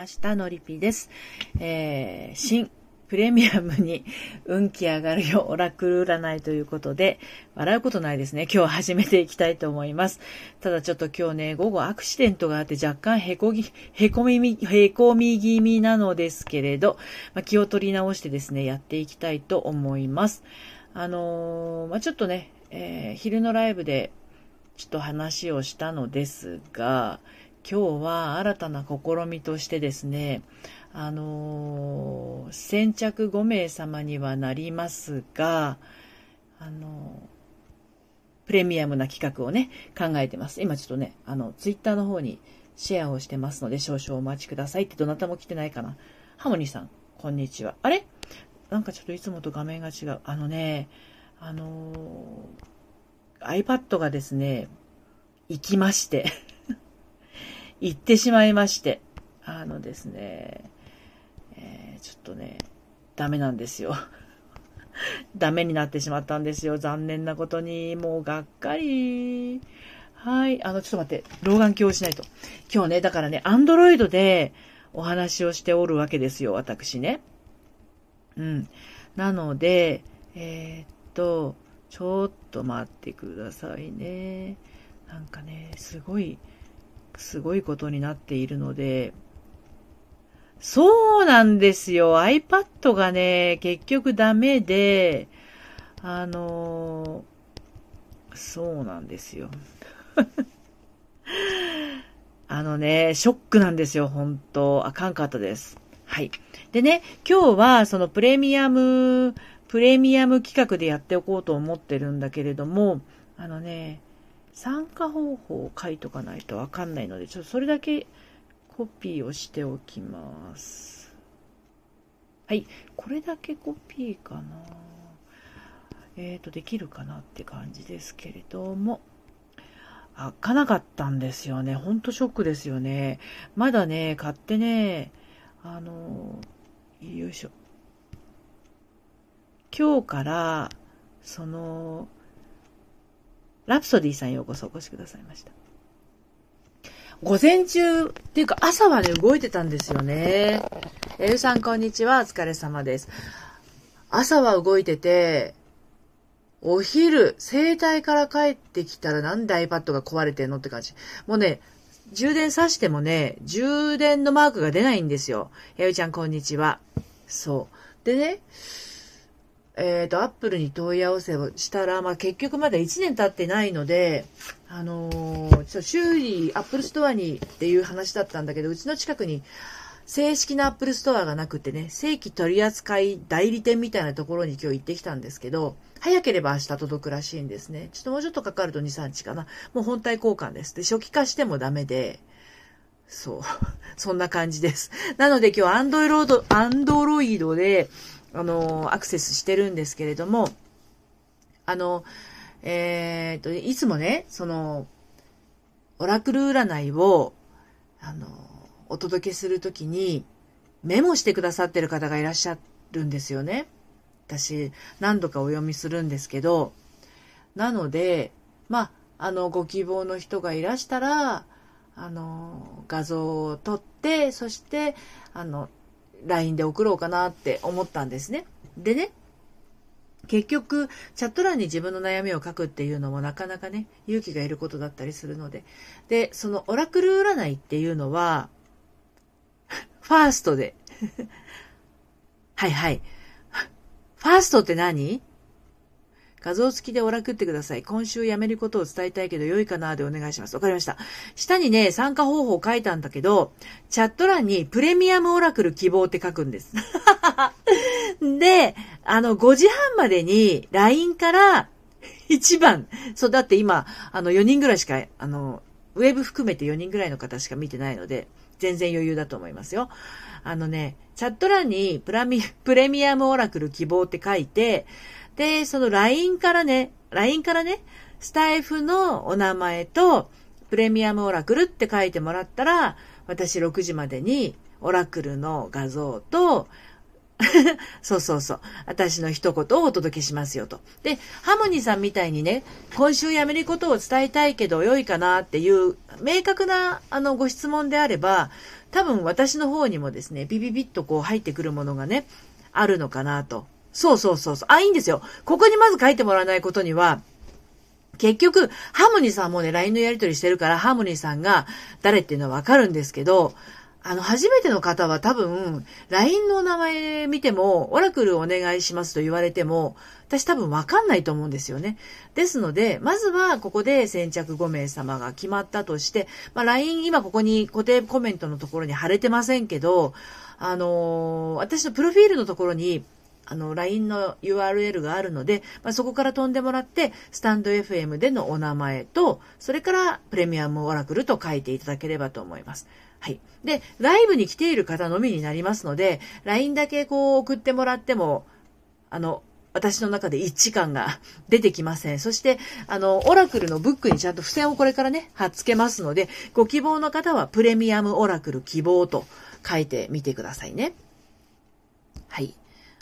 明日のリピです。えー、新プレミアムに運気上がるよオラクル占いということで、笑うことないですね。今日始めていきたいと思います。ただちょっと今日ね、午後アクシデントがあって若干へこぎ、へこみ、へこみ気味なのですけれど、まあ、気を取り直してですね、やっていきたいと思います。あのー、まあ、ちょっとね、えー、昼のライブでちょっと話をしたのですが、今日は新たな試みとしてですね、あのー、先着5名様にはなりますが、あのー、プレミアムな企画をね、考えてます。今ちょっとね、あの、ツイッターの方にシェアをしてますので、少々お待ちくださいってどなたも来てないかな。ハモニーさん、こんにちは。あれ？なんかちょっといつもと画面が違う。あのね、あのー、iPad がですね、行きまして。行ってしまいまして。あのですね、えー、ちょっとね、ダメなんですよ。ダメになってしまったんですよ。残念なことに。もうがっかり。はい。あの、ちょっと待って。老眼鏡をしないと。今日ね、だからね、アンドロイドでお話をしておるわけですよ。私ね。うん。なので、えー、っと、ちょっと待ってくださいね。なんかね、すごい、すごいことになっているので、そうなんですよ。iPad がね、結局ダメで、あのそうなんですよ。あのね、ショックなんですよ、本当あかんかったです。はい。でね、今日はそのプレミアム、プレミアム企画でやっておこうと思ってるんだけれども、あのね、参加方法を書いとかないとわかんないので、ちょっとそれだけコピーをしておきます。はい。これだけコピーかな。えっ、ー、と、できるかなって感じですけれども。開かなかったんですよね。ほんとショックですよね。まだね、買ってね、あの、よいしょ。今日から、その、ラプソディさんようこそお越しくださいました。午前中っていうか朝はね、動いてたんですよね。エルさんこんにちは。お疲れ様です。朝は動いてて、お昼、生体から帰ってきたらなんで iPad が壊れてんのって感じ。もうね、充電さしてもね、充電のマークが出ないんですよ。やゆちゃんこんにちは。そう。でね、えっ、ー、と、アップルに問い合わせをしたら、まあ、結局まだ1年経ってないので、あのー、ちょ修理、アップルストアにっていう話だったんだけど、うちの近くに正式なアップルストアがなくてね、正規取扱代理店みたいなところに今日行ってきたんですけど、早ければ明日届くらしいんですね。ちょっともうちょっとかかると2、3日かな。もう本体交換です。で、初期化してもダメで、そう。そんな感じです。なので今日アンドロイド、アンドロイドで、あの、アクセスしてるんですけれども、あの、えー、っと、いつもね、その、オラクル占いを、あの、お届けするときに、メモしてくださってる方がいらっしゃるんですよね。私、何度かお読みするんですけど、なので、まあ、あの、ご希望の人がいらしたら、あの、画像を撮って、そして、あの、LINE で送ろうかなって思ったんですね。でね、結局、チャット欄に自分の悩みを書くっていうのもなかなかね、勇気がいることだったりするので。で、そのオラクル占いっていうのは、ファーストで はいはい。ファーストって何？画像付きでオラクってください。今週やめることを伝えたいけど良いかなでお願いします。わかりました。下にね、参加方法書いたんだけど、チャット欄にプレミアムオラクル希望って書くんです。で、あの、5時半までに LINE から1番、そう、だって今、あの、4人ぐらいしか、あの、ウェブ含めて4人ぐらいの方しか見てないので、全然余裕だと思いますよ。あのね、チャット欄にプラミ、プレミアムオラクル希望って書いて、で、その LINE からね、LINE からね、スタイフのお名前と、プレミアムオラクルって書いてもらったら、私6時までにオラクルの画像と、そうそうそう。私の一言をお届けしますよと。で、ハモニーさんみたいにね、今週やめることを伝えたいけど良いかなっていう明確なあのご質問であれば、多分私の方にもですね、ビビビッとこう入ってくるものがね、あるのかなと。そうそうそうそう。あ、いいんですよ。ここにまず書いてもらわないことには、結局、ハーモニーさんもね、LINE のやり取りしてるから、ハーモニーさんが誰っていうのはわかるんですけど、あの、初めての方は多分、LINE の名前見ても、オラクルお願いしますと言われても、私多分わかんないと思うんですよね。ですので、まずはここで先着5名様が決まったとして、まあ、LINE 今ここに固定コメントのところに貼れてませんけど、あのー、私のプロフィールのところに、あの、LINE の URL があるので、まあ、そこから飛んでもらって、スタンド FM でのお名前と、それからプレミアムオラクルと書いていただければと思います。はい。で、ライブに来ている方のみになりますので、LINE だけこう送ってもらっても、あの、私の中で一致感が 出てきません。そして、あの、オラクルのブックにちゃんと付箋をこれからね、貼っ付けますので、ご希望の方はプレミアムオラクル希望と書いてみてくださいね。はい。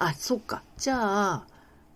あ、そっか。じゃあ、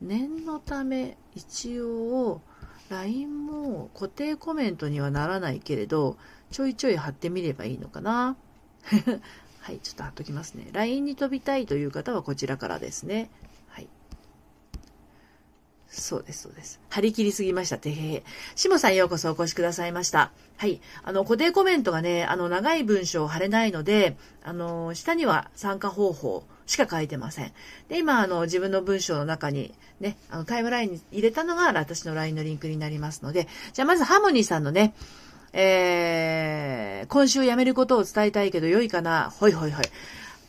念のため、一応、LINE も固定コメントにはならないけれど、ちょいちょい貼ってみればいいのかな。はい、ちょっと貼っときますね。LINE に飛びたいという方はこちらからですね。そうです、そうです。張り切りすぎました。てへへ。しもさんようこそお越しくださいました。はい。あの、固定コメントがね、あの、長い文章を貼れないので、あの、下には参加方法しか書いてません。で、今、あの、自分の文章の中にね、あの、タイムラインに入れたのが私の LINE のリンクになりますので、じゃあまずハーモニーさんのね、えー、今週辞めることを伝えたいけど良いかな？ほいほいほい。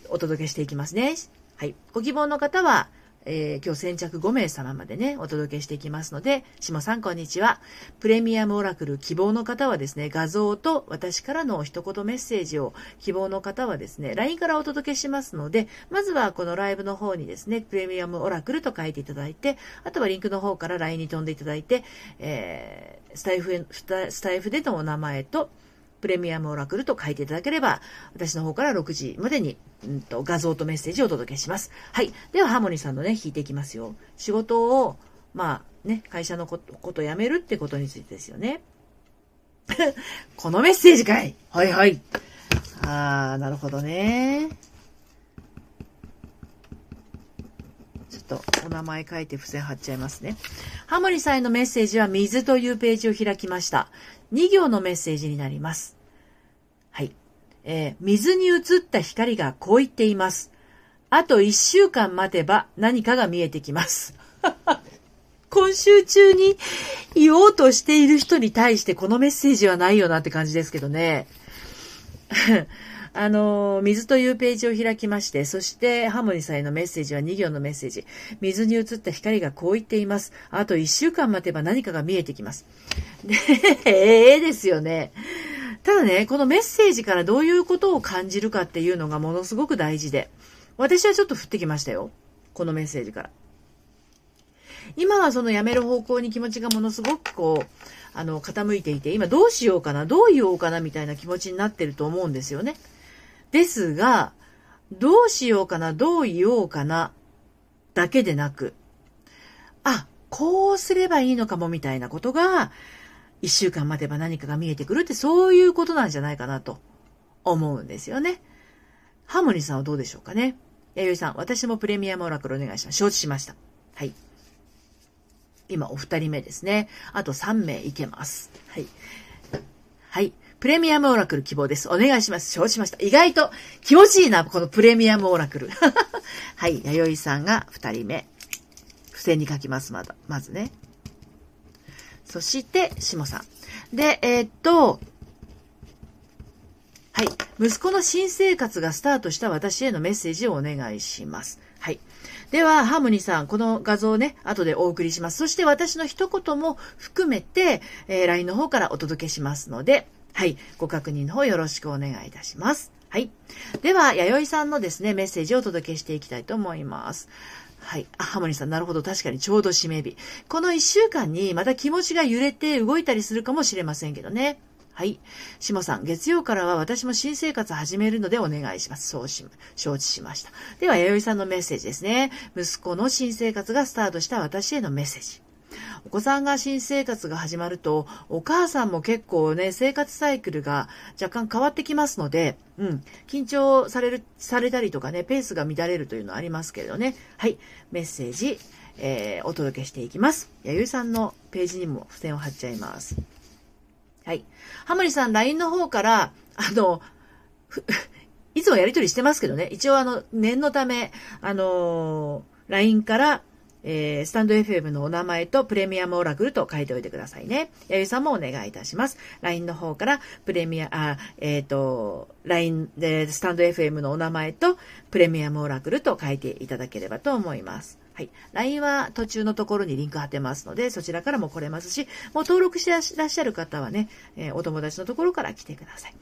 お届けしていきますね。はい。ご希望の方は、えー、今日先着5名様までね、お届けしていきますので、下さんこんにちは。プレミアムオラクル希望の方はですね、画像と私からの一言メッセージを希望の方はですね、LINE からお届けしますので、まずはこのライブの方にですね、プレミアムオラクルと書いていただいて、あとはリンクの方から LINE に飛んでいただいて、えー、スタイフ、スタイフでのお名前と、プレミアムオラクルと書いていただければ、私の方から6時までに、うんと、画像とメッセージをお届けします。はい。では、ハーモニーさんのね、弾いていきますよ。仕事を、まあ、ね、会社のことこと辞めるってことについてですよね。このメッセージかいはいはい。あー、なるほどね。ちょっとお名前書いて付箋貼っちゃいますね。ハモリさんへのメッセージは水というページを開きました。2行のメッセージになります。はい。えー、水に映った光がこう言っています。あと1週間待てば何かが見えてきます。今週中に言おうとしている人に対してこのメッセージはないよなって感じですけどね。あの、水というページを開きまして、そしてハモニさんへのメッセージは2行のメッセージ。水に映った光がこう言っています。あと1週間待てば何かが見えてきます。で、ええですよね。ただね、このメッセージからどういうことを感じるかっていうのがものすごく大事で、私はちょっと降ってきましたよ。このメッセージから。今はその辞める方向に気持ちがものすごくこう、あの、傾いていて、今どうしようかな、どう言おうかなみたいな気持ちになってると思うんですよね。ですが、どうしようかな、どう言おうかな、だけでなく、あ、こうすればいいのかもみたいなことが、一週間待てば何かが見えてくるってそういうことなんじゃないかなと思うんですよね。ハモニーさんはどうでしょうかね。弥生さん、私もプレミアムオラクルお願いします。承知しました。はい。今お二人目ですね。あと3名いけます。はい。はい。プレミアムオラクル希望です。お願いします。承知しました。意外と気持ちいいな、このプレミアムオラクル。はい。弥生さんが二人目。付箋に書きます、まだ。まずね。そして、しもさん。で、えー、っと、はい。息子の新生活がスタートした私へのメッセージをお願いします。はい。では、ハーモニーさん、この画像をね、後でお送りします。そして私の一言も含めて、えー、LINE の方からお届けしますので、はい。ご確認の方よろしくお願いいたします。はい。では、弥生さんのですね、メッセージをお届けしていきたいと思います。はい。あ、ハモニさん、なるほど。確かにちょうど締め日。この一週間にまた気持ちが揺れて動いたりするかもしれませんけどね。はい。しもさん、月曜からは私も新生活始めるのでお願いします。そうし、承知しました。では、弥生さんのメッセージですね。息子の新生活がスタートした私へのメッセージ。お子さんが新生活が始まると、お母さんも結構ね、生活サイクルが若干変わってきますので、うん、緊張される、されたりとかね、ペースが乱れるというのはありますけれどね。はい、メッセージ、えー、お届けしていきます。やゆいさんのページにも付箋を貼っちゃいます。はい。ハモリさん、LINE の方から、あの、いつもやりとりしてますけどね、一応あの、念のため、あのー、LINE から、えー、スタンド FM のお名前とプレミアムオラクルと書いておいてくださいね。やゆさんもお願いいたします。LINE の方からプレミア、あ、えっ、ー、と、LINE でスタンド FM のお名前とプレミアムオラクルと書いていただければと思います。はい。LINE は途中のところにリンク貼ってますので、そちらからも来れますし、もう登録してらっしゃる方はね、えー、お友達のところから来てください。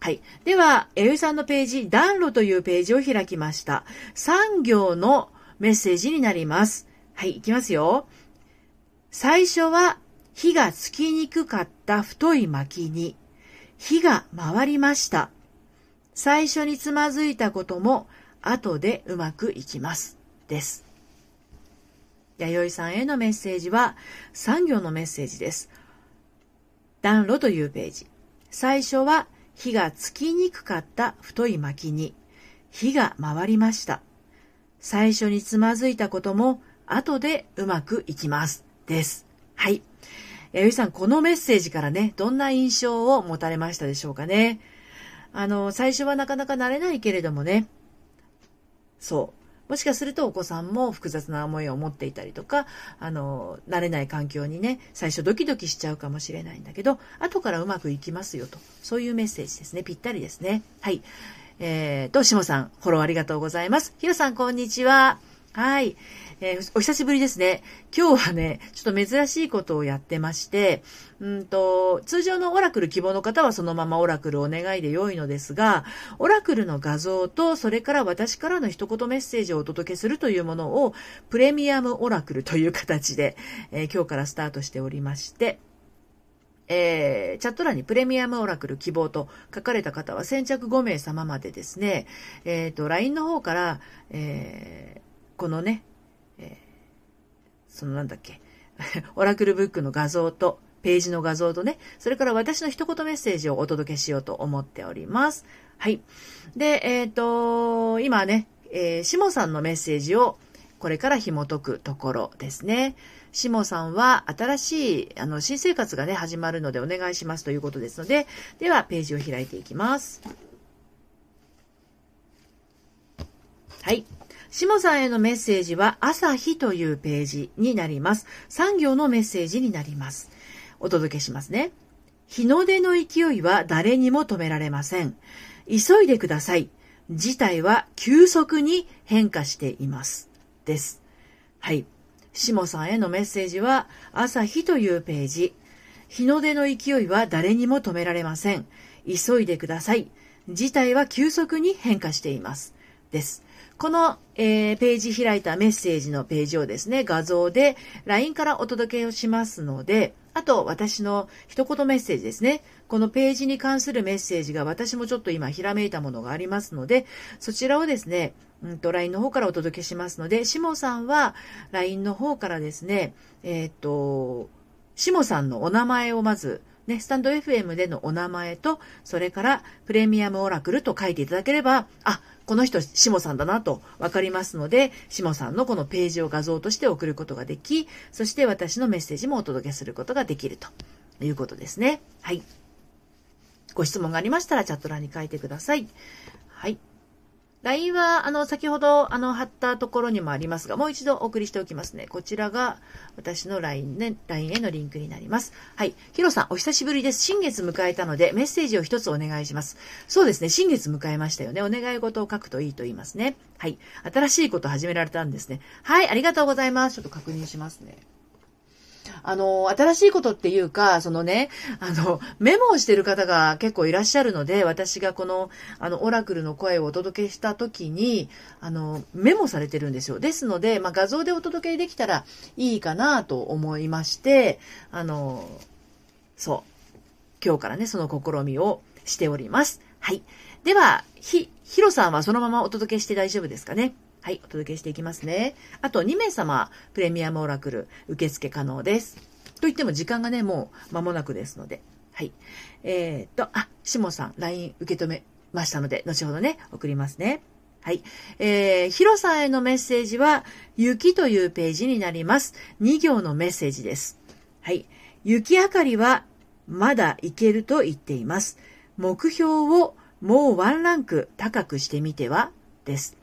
はい。では、えゆさんのページ、暖炉というページを開きました。産業のメッセージになります。はい、いきますよ。最初は火がつきにくかった太い薪に火が回りました。最初につまずいたことも後でうまくいきます。です。弥生さんへのメッセージは産業のメッセージです。暖炉というページ。最初は火がつきにくかった太い薪に火が回りました。最初につまずいたことも後でうまくいきます。です。はい。えゆいさん、このメッセージからね、どんな印象を持たれましたでしょうかね。あの、最初はなかなか慣れないけれどもね、そう。もしかするとお子さんも複雑な思いを持っていたりとか、あの、慣れない環境にね、最初ドキドキしちゃうかもしれないんだけど、後からうまくいきますよと。そういうメッセージですね。ぴったりですね。はい。えー、と、しもさん、フォローありがとうございます。ひろさん、こんにちは。はい。えー、お久しぶりですね。今日はね、ちょっと珍しいことをやってまして、うんと、通常のオラクル希望の方はそのままオラクルお願いで良いのですが、オラクルの画像と、それから私からの一言メッセージをお届けするというものを、プレミアムオラクルという形で、えー、今日からスタートしておりまして、えー、チャット欄にプレミアムオラクル希望と書かれた方は先着5名様までですね、えっ、ー、と、LINE の方から、えー、このね、そのなんだっけ、オラクルブックの画像と、ページの画像とね、それから私の一言メッセージをお届けしようと思っております。はい。で、えっ、ー、と、今ね、えー、しもさんのメッセージをこれから紐解くところですね。しもさんは新しい、あの、新生活がね、始まるのでお願いしますということですので、では、ページを開いていきます。はい。しもさんへのメッセージは朝日というページになります。産業のメッセージになります。お届けしますね。日の出の勢いは誰にも止められません。急いでください。事態は急速に変化しています。です。はい。しもさんへのメッセージは朝日というページ。日の出の勢いは誰にも止められません。急いでください。事態は急速に変化しています。です。この、えー、ページ開いたメッセージのページをですね、画像で LINE からお届けをしますので、あと私の一言メッセージですね。このページに関するメッセージが私もちょっと今ひらめいたものがありますので、そちらをですね、うんと、LINE の方からお届けしますので、しもさんは LINE の方からですね、えっ、と、しもさんのお名前をまず、ね、スタンド FM でのお名前と、それからプレミアムオラクルと書いていただければ、あ、この人、しもさんだなと分かりますので、しもさんのこのページを画像として送ることができ、そして私のメッセージもお届けすることができるということですね。はい。ご質問がありましたらチャット欄に書いてください。はい。LINE は、あの、先ほど、あの、貼ったところにもありますが、もう一度お送りしておきますね。こちらが、私の LINE ね、LINE へのリンクになります。はい。ヒロさん、お久しぶりです。新月迎えたので、メッセージを一つお願いします。そうですね、新月迎えましたよね。お願い事を書くといいと言いますね。はい。新しいこと始められたんですね。はい、ありがとうございます。ちょっと確認しますね。あの、新しいことっていうか、そのね、あの、メモをしてる方が結構いらっしゃるので、私がこの、あの、オラクルの声をお届けした時に、あの、メモされてるんですよ。ですので、まあ、画像でお届けできたらいいかなと思いまして、あの、そう。今日からね、その試みをしております。はい。では、ひ、ヒロさんはそのままお届けして大丈夫ですかね？はい、お届けしていきますね。あと2名様、プレミアムオラクル受付可能です。と言っても時間がね、もう間もなくですので。はい。えー、っと、あ、しもさん、LINE 受け止めましたので、後ほどね、送りますね。はい。えー、ヒロさんへのメッセージは、雪というページになります。2行のメッセージです。はい。雪明かりは、まだいけると言っています。目標をもうワンランク高くしてみては？です。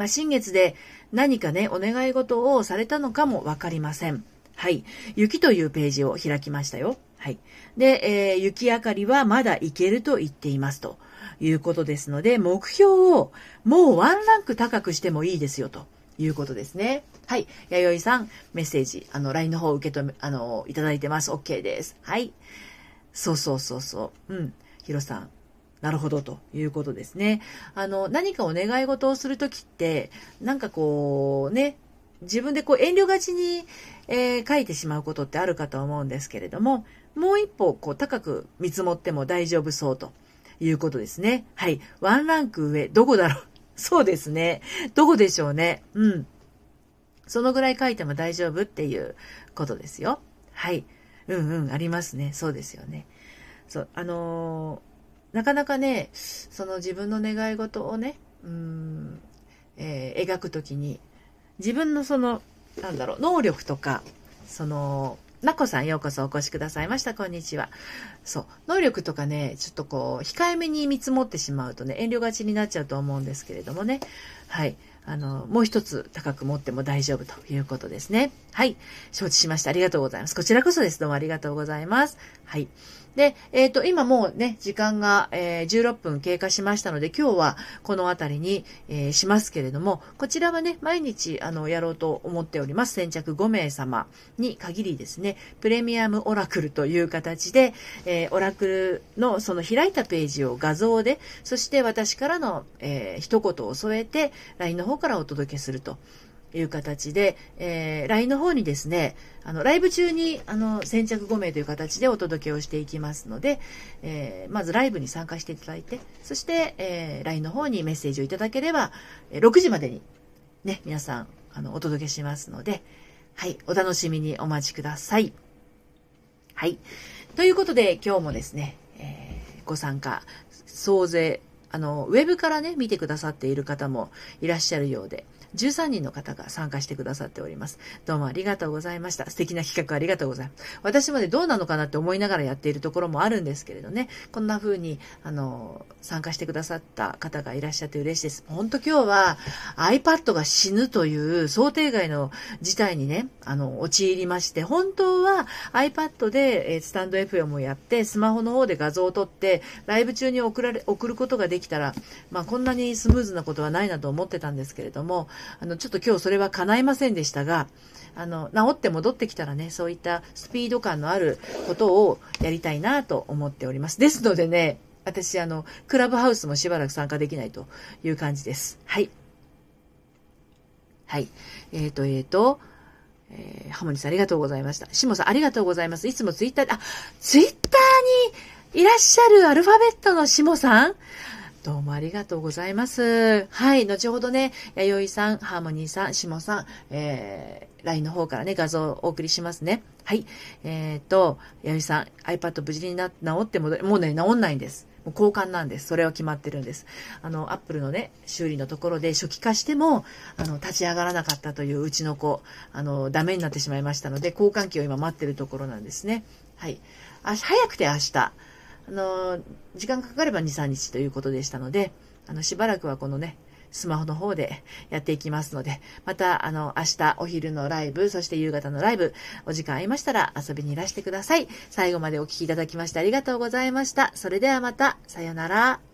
まあ、新月で何かね、お願い事をされたのかもわかりません。はい。雪というページを開きましたよ。はい。で、えー、雪明かりはまだいけると言っていますということですので、目標をもうワンランク高くしてもいいですよということですね。はい。弥生さん、メッセージ、あの、LINE の方を受け止め、あの、いただいてます。OK です。はい。そうそうそうそう。うん。ヒロさん、なるほどということですね。あの、何かお願い事をするときって、なんかこう、ね、自分でこう遠慮がちに、えー、書いてしまうことってあるかと思うんですけれども、もう一歩こう高く見積もっても大丈夫そうということですね。はい。ワンランク上、どこだろう？そうですね。どこでしょうね？うん。そのぐらい書いても大丈夫っていうことですよ。はい。うんうん、ありますね。そうですよね。そう、あのー、なかなかね、その自分の願い事をね、うん、えー、描くときに、自分のその、なんだろう、能力とか、その、なこさんようこそお越しくださいました。こんにちは。そう。能力とかね、ちょっとこう、控えめに見積もってしまうとね、遠慮がちになっちゃうと思うんですけれどもね。はい。あの、もう一つ高く持っても大丈夫ということですね。はい。承知しました。ありがとうございます。こちらこそです。どうもありがとうございます。はい。で、えっ、ー、と、今もうね、時間が、えー、16分経過しましたので、今日はこの辺りに、えー、しますけれども、こちらはね、毎日、あの、やろうと思っております。先着5名様に限りですね、プレミアムオラクルという形で、えー、オラクルのその開いたページを画像で、そして私からの、えー、一言を添えて、LINE の方からお届けすると。いう形で、えー、LINE の方にですね、あの、ライブ中に、あの、先着5名という形でお届けをしていきますので、えー、まずライブに参加していただいて、そして、えー、LINE の方にメッセージをいただければ、6時までに、ね、皆さん、あの、お届けしますので、はい、お楽しみにお待ちください。はい。ということで、今日もですね、えー、ご参加、総勢、あの、ウェブからね、見てくださっている方もいらっしゃるようで、13人の方が参加してくださっております。どうもありがとうございました。素敵な企画ありがとうございます。私までどうなのかなって思いながらやっているところもあるんですけれどね、こんな風に、あの、参加してくださった方がいらっしゃって嬉しいです。本当今日は iPad が死ぬという想定外の事態にね、あの、陥りまして、本当は iPad で、えスタンド FM をやって、スマホの方で画像を撮って、ライブ中に送られ、送ることができたら、まあこんなにスムーズなことはないなと思ってたんですけれども、あの、ちょっと今日それは叶いませんでしたが、あの、治って戻ってきたらね、そういったスピード感のあることをやりたいなと思っております。ですのでね、私、あの、クラブハウスもしばらく参加できないという感じです。はい。はい。えっ、ー、と、えっ、ー、と、えー、ハモニさんありがとうございました。シモさんありがとうございます。いつもツイッターで、あ、ツイッターにいらっしゃるアルファベットのシモさんどうもありがとうございます。はい、後ほどね、弥生さん、ハーモニーさん、しもさん、えー、LINE の方からね、画像をお送りしますね。はい。えっ、ー、と、弥生さん、iPad 無事にな、治っても、もうね、治んないんです。もう交換なんです。それは決まってるんです。あの、アップルのね、修理のところで初期化しても、あの、立ち上がらなかったといううちの子、あの、ダメになってしまいましたので、交換機を今待ってるところなんですね。はい。あ早くて明日。あの、時間かかれば2、3日ということでしたので、あの、しばらくはこのね、スマホの方でやっていきますので、また、あの、明日お昼のライブ、そして夕方のライブ、お時間ありましたら遊びにいらしてください。最後までお聴きいただきましてありがとうございました。それではまた、さよなら。